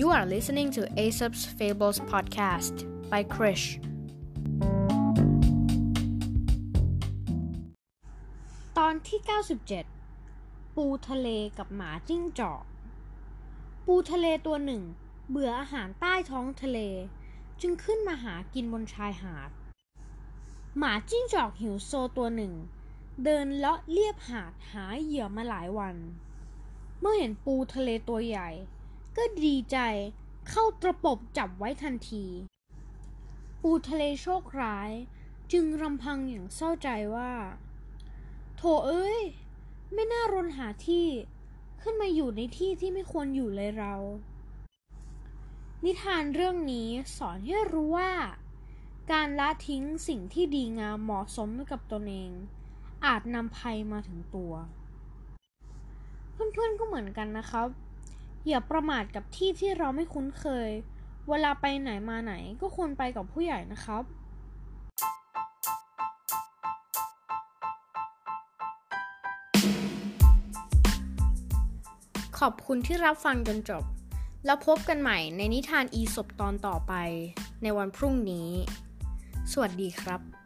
You are listening to Aesop's Fables podcast by Krish. ตอนที่ 97 ปูทะเลกับหมาจิ้งจอก ปูทะเลตัวหนึ่ง เบื่ออาหารใต้ท้องทะเล จึงขึ้นมาหากินบนชายหาด หมาจิ้งจอกหิวโซตัวหนึ่ง เดินเลาะเลียบหาดหาเหยื่อมาหลายวัน เมื่อเห็นปูทะเลตัวใหญ่ ก็ดีใจเข้าตระปบจับไว้ทันที ปูทะเลโชคร้าย จึงรำพังอย่างเศร้าใจว่า โถเอ้ย ไม่น่ารนหาที่ขึ้นมาอยู่ในที่ที่ไม่ควรอยู่เลยเรา นิทานเรื่องนี้สอนให้รู้ว่า การละทิ้งสิ่งที่ดีงามเหมาะสมกับตนเอง อาจนำภัยมาถึงตัว เพื่อนๆก็เหมือนกันนะครับ อย่าประมาทกับที่ที่เราไม่คุ้นเคย เวลาไปไหนมาไหนก็ควรไปกับผู้ใหญ่นะครับ ขอบคุณที่รับฟังจนจบ แล้วพบกันใหม่ในนิทานอีสบตอนต่อไปในวันพรุ่งนี้ สวัสดีครับ